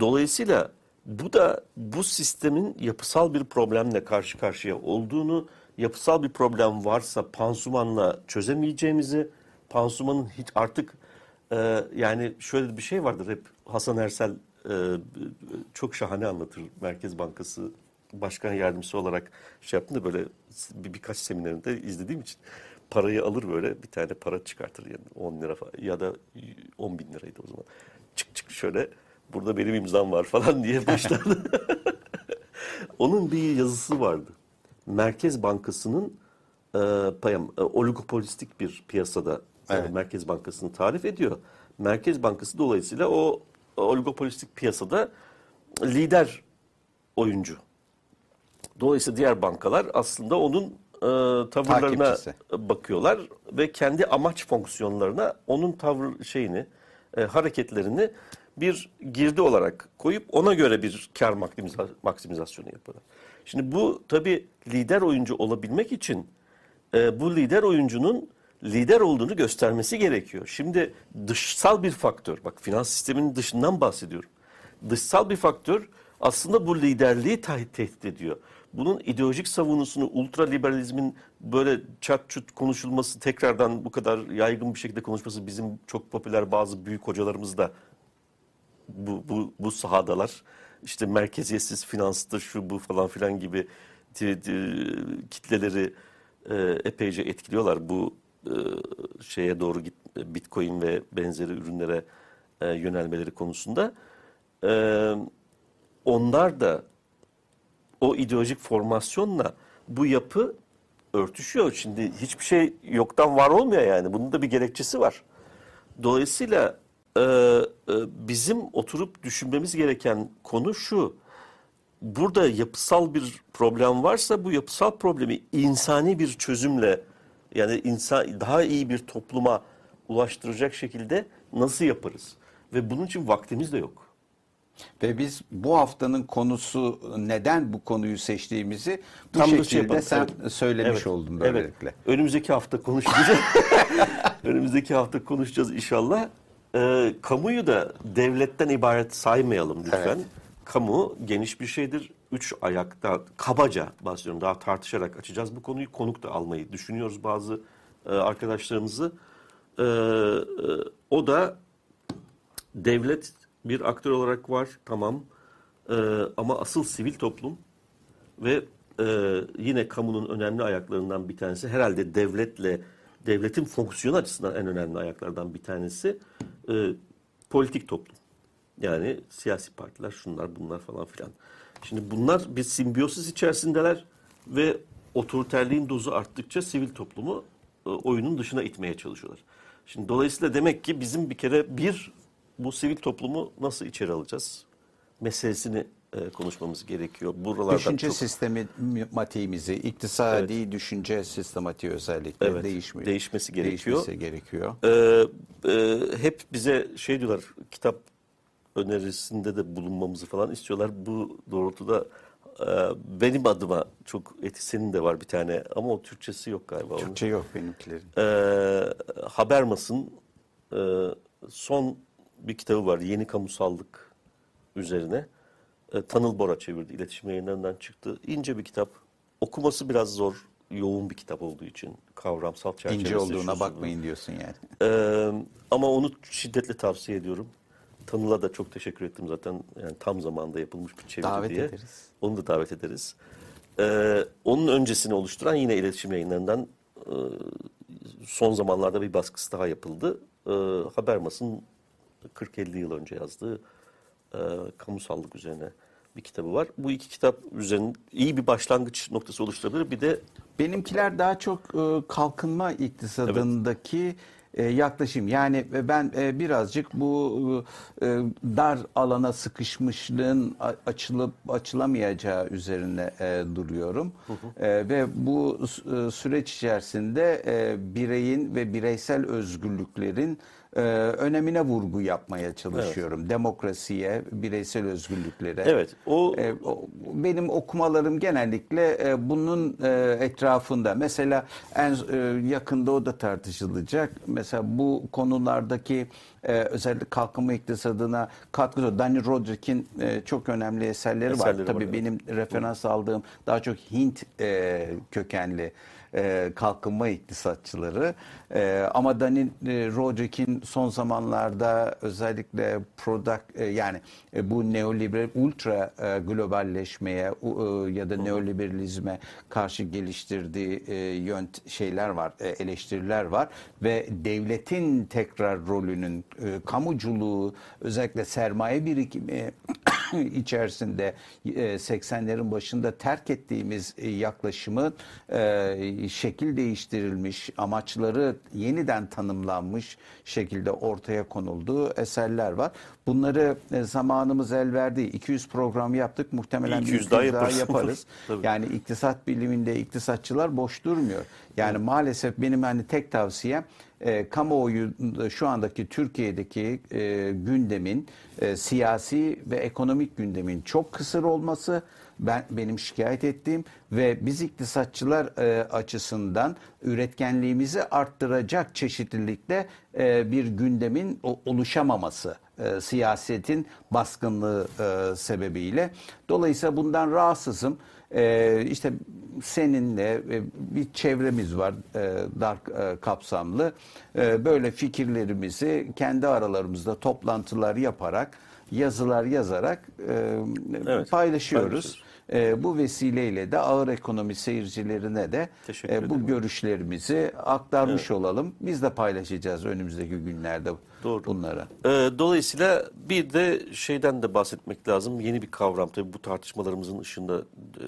Dolayısıyla bu da bu sistemin yapısal bir problemle karşı karşıya olduğunu, yapısal bir problem varsa pansumanla çözemeyeceğimizi, pansumanın hiç artık e, yani şöyle bir şey vardır hep Hasan Ersel e, çok şahane anlatır Merkez Bankası Başkan Yardımcısı olarak şey yaptım da böyle bir, birkaç seminerinde izlediğim için parayı alır böyle bir tane para çıkartır yani 10 lira falan ya da 10 bin liraydı o zaman. Çık çık şöyle burada benim imzam var falan diye başlardı. Onun bir yazısı vardı. Merkez Bankası'nın e, payam, e, oligopolistik bir piyasada e, Evet. Merkez Bankası'nı tarif ediyor. Merkez Bankası dolayısıyla o oligopolistik piyasada lider oyuncu. Dolayısıyla diğer bankalar aslında onun e, tavırlarına Takipçisi. bakıyorlar ve kendi amaç fonksiyonlarına onun tavır şeyini, e, hareketlerini bir girdi olarak koyup ona göre bir kar maksimiza- maksimizasyonu yapıyorlar. Şimdi bu tabii lider oyuncu olabilmek için e, bu lider oyuncunun lider olduğunu göstermesi gerekiyor. Şimdi dışsal bir faktör, bak finans sisteminin dışından bahsediyorum. Dışsal bir faktör aslında bu liderliği te- tehdit ediyor. Bunun ideolojik savunusunu, ultraliberalizmin böyle çat çut konuşulması, tekrardan bu kadar yaygın bir şekilde konuşması bizim çok popüler bazı büyük hocalarımız da bu, bu, bu sahadalar. İşte merkeziyetsiz finanstır, şu bu falan filan gibi ti- ti- kitleleri e, epeyce etkiliyorlar. Bu e, şeye doğru git, bitcoin ve benzeri ürünlere e, yönelmeleri konusunda. E, onlar da o ideolojik formasyonla bu yapı örtüşüyor. Şimdi hiçbir şey yoktan var olmuyor yani. Bunun da bir gerekçesi var. Dolayısıyla e, e, bizim oturup düşünmemiz gereken konu şu. Burada yapısal bir problem varsa bu yapısal problemi insani bir çözümle yani insan daha iyi bir topluma ulaştıracak şekilde nasıl yaparız? Ve bunun için vaktimiz de yok. Ve biz bu haftanın konusu neden bu konuyu seçtiğimizi bu Tam şey şekilde yapalım. sen Evet. söylemiş Evet. oldun Evet. böylelikle. Önümüzdeki hafta konuşacağız. Önümüzdeki hafta konuşacağız inşallah. Ee, kamuyu da devletten ibaret saymayalım lütfen. Evet. Kamu geniş bir şeydir. Üç ayakta kabaca bahsediyorum. Daha tartışarak açacağız bu konuyu. Konuk da almayı düşünüyoruz bazı e, arkadaşlarımızı. Ee, e, o da devlet bir aktör olarak var tamam. Ee, ama asıl sivil toplum ve e, yine kamunun önemli ayaklarından bir tanesi herhalde devletle devletin fonksiyonu açısından en önemli ayaklardan bir tanesi e, politik toplum. Yani siyasi partiler şunlar bunlar falan filan. Şimdi bunlar bir simbiyosis içerisindeler ve otoriterliğin dozu arttıkça sivil toplumu e, oyunun dışına itmeye çalışıyorlar. Şimdi dolayısıyla demek ki bizim bir kere bir bu sivil toplumu nasıl içeri alacağız meselesini e, konuşmamız gerekiyor. Buralardan Düşünce çok sistemi matiğimizi, iktisadi düşünce sistematiği özellikle Evet, değişmiyor. değişmesi gerekiyor. Değişmesi gerekiyor. Ee, e, hep bize şey diyorlar kitap önerisinde de bulunmamızı falan istiyorlar. Bu doğrultuda e, benim adıma çok eti senin de var bir tane ama o Türkçesi yok galiba. onun. Türkçe yok benimkilerin. Ee, Habermas'ın e, son bir kitabı var. Yeni kamusallık üzerine. E, Tanıl Bora çevirdi. İletişim yayınlarından çıktı. İnce bir kitap. Okuması biraz zor. Yoğun bir kitap olduğu için. Kavramsal çerçevesi. İnce olduğuna şusu bu. bakmayın diyorsun yani. Ee, ama onu şiddetle tavsiye ediyorum. Tanıl'a da çok teşekkür ettim zaten. Yani tam zamanda yapılmış bir çeviri Davet diye. ederiz. Onu da davet ederiz. Ee, onun öncesini oluşturan yine iletişim yayınlarından e, son zamanlarda bir baskısı daha yapıldı. Ee, Habermas'ın 40-50 yıl önce yazdığı e, kamusallık üzerine bir kitabı var. Bu iki kitap üzerine iyi bir başlangıç noktası oluşturabilir. Bir de Benimkiler daha çok e, kalkınma iktisadındaki e, yaklaşım. Yani e, ben e, birazcık bu e, dar alana sıkışmışlığın açılıp açılamayacağı üzerine duruyorum. E, ve bu süreç içerisinde bireyin ve bireysel özgürlüklerin e, önemine vurgu yapmaya çalışıyorum. Demokrasiye, bireysel özgürlüklere. evet o E, o- benim okumalarım genellikle e, bunun e, etrafında. Mesela en e, yakında o da tartışılacak. Mesela bu konulardaki e, özellikle kalkınma iktisadına katkısı. Danny Roderick'in e, çok önemli eserleri, Eserleri var. var, Tabii evet. benim referans aldığım daha çok Hint e, kökenli e, kalkınma iktisatçıları. E, ama Danny e, Roderick'in son zamanlarda özellikle product e, yani e, bu neoliberal ultra e, globalleşmeye e, ya da neoliberalizme karşı geliştirdiği e, yönt şeyler var, e, eleştiriler var ve devletin tekrar rolünün e, kamuculuğu özellikle sermaye birikimi içerisinde e, 80'lerin başında terk ettiğimiz e, yaklaşımı e, şekil değiştirilmiş, amaçları yeniden tanımlanmış şekilde ortaya konulduğu eserler var. Bunları e, zamanımız el verdi. 200 program yaptık. Muhtemelen 200 200 daha daha, yaparız. yani iktisat biliminde iktisatçılar boş durmuyor. Yani maalesef benim hani tek tavsiyem e, kamuoyu şu andaki Türkiye'deki e, gündemin e, siyasi ve ekonomik gündemin çok kısır olması ben benim şikayet ettiğim ve biz iktisatçılar e, açısından üretkenliğimizi arttıracak çeşitlilikte e, bir gündemin o- oluşamaması e, siyasetin baskınlığı e, sebebiyle. Dolayısıyla bundan rahatsızım. E, işte seninle e, bir çevremiz var e, dar e, kapsamlı. E, böyle fikirlerimizi kendi aralarımızda toplantılar yaparak, yazılar yazarak e, Evet, paylaşıyoruz. paylaşıyoruz. E, bu vesileyle de ağır ekonomi seyircilerine de Teşekkür e, bu ederim. görüşlerimizi aktarmış olalım. Biz de paylaşacağız önümüzdeki günlerde Doğru. bunları. Ee, Dolayısıyla bir de şeyden de bahsetmek lazım. Yeni bir kavram tabii bu tartışmalarımızın ışığında e,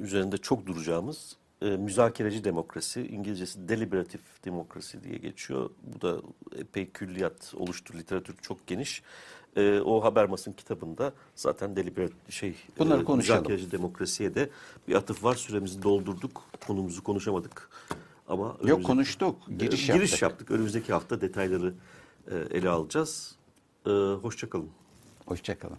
üzerinde çok duracağımız e, müzakereci demokrasi. İngilizcesi deliberatif demokrasi diye geçiyor. Bu da epey külliyat oluştur, literatür çok geniş. E, o Habermas'ın kitabında zaten deliberat şey Bunları konuşalım. müzakereci demokrasiye de bir atıf var. Süremizi doldurduk. Konumuzu konuşamadık. Ama Yok konuştuk. Giriş yaptık. Giriş yaptık. Önümüzdeki hafta detayları e, ele alacağız. E, hoşça kalın. Hoşçakalın.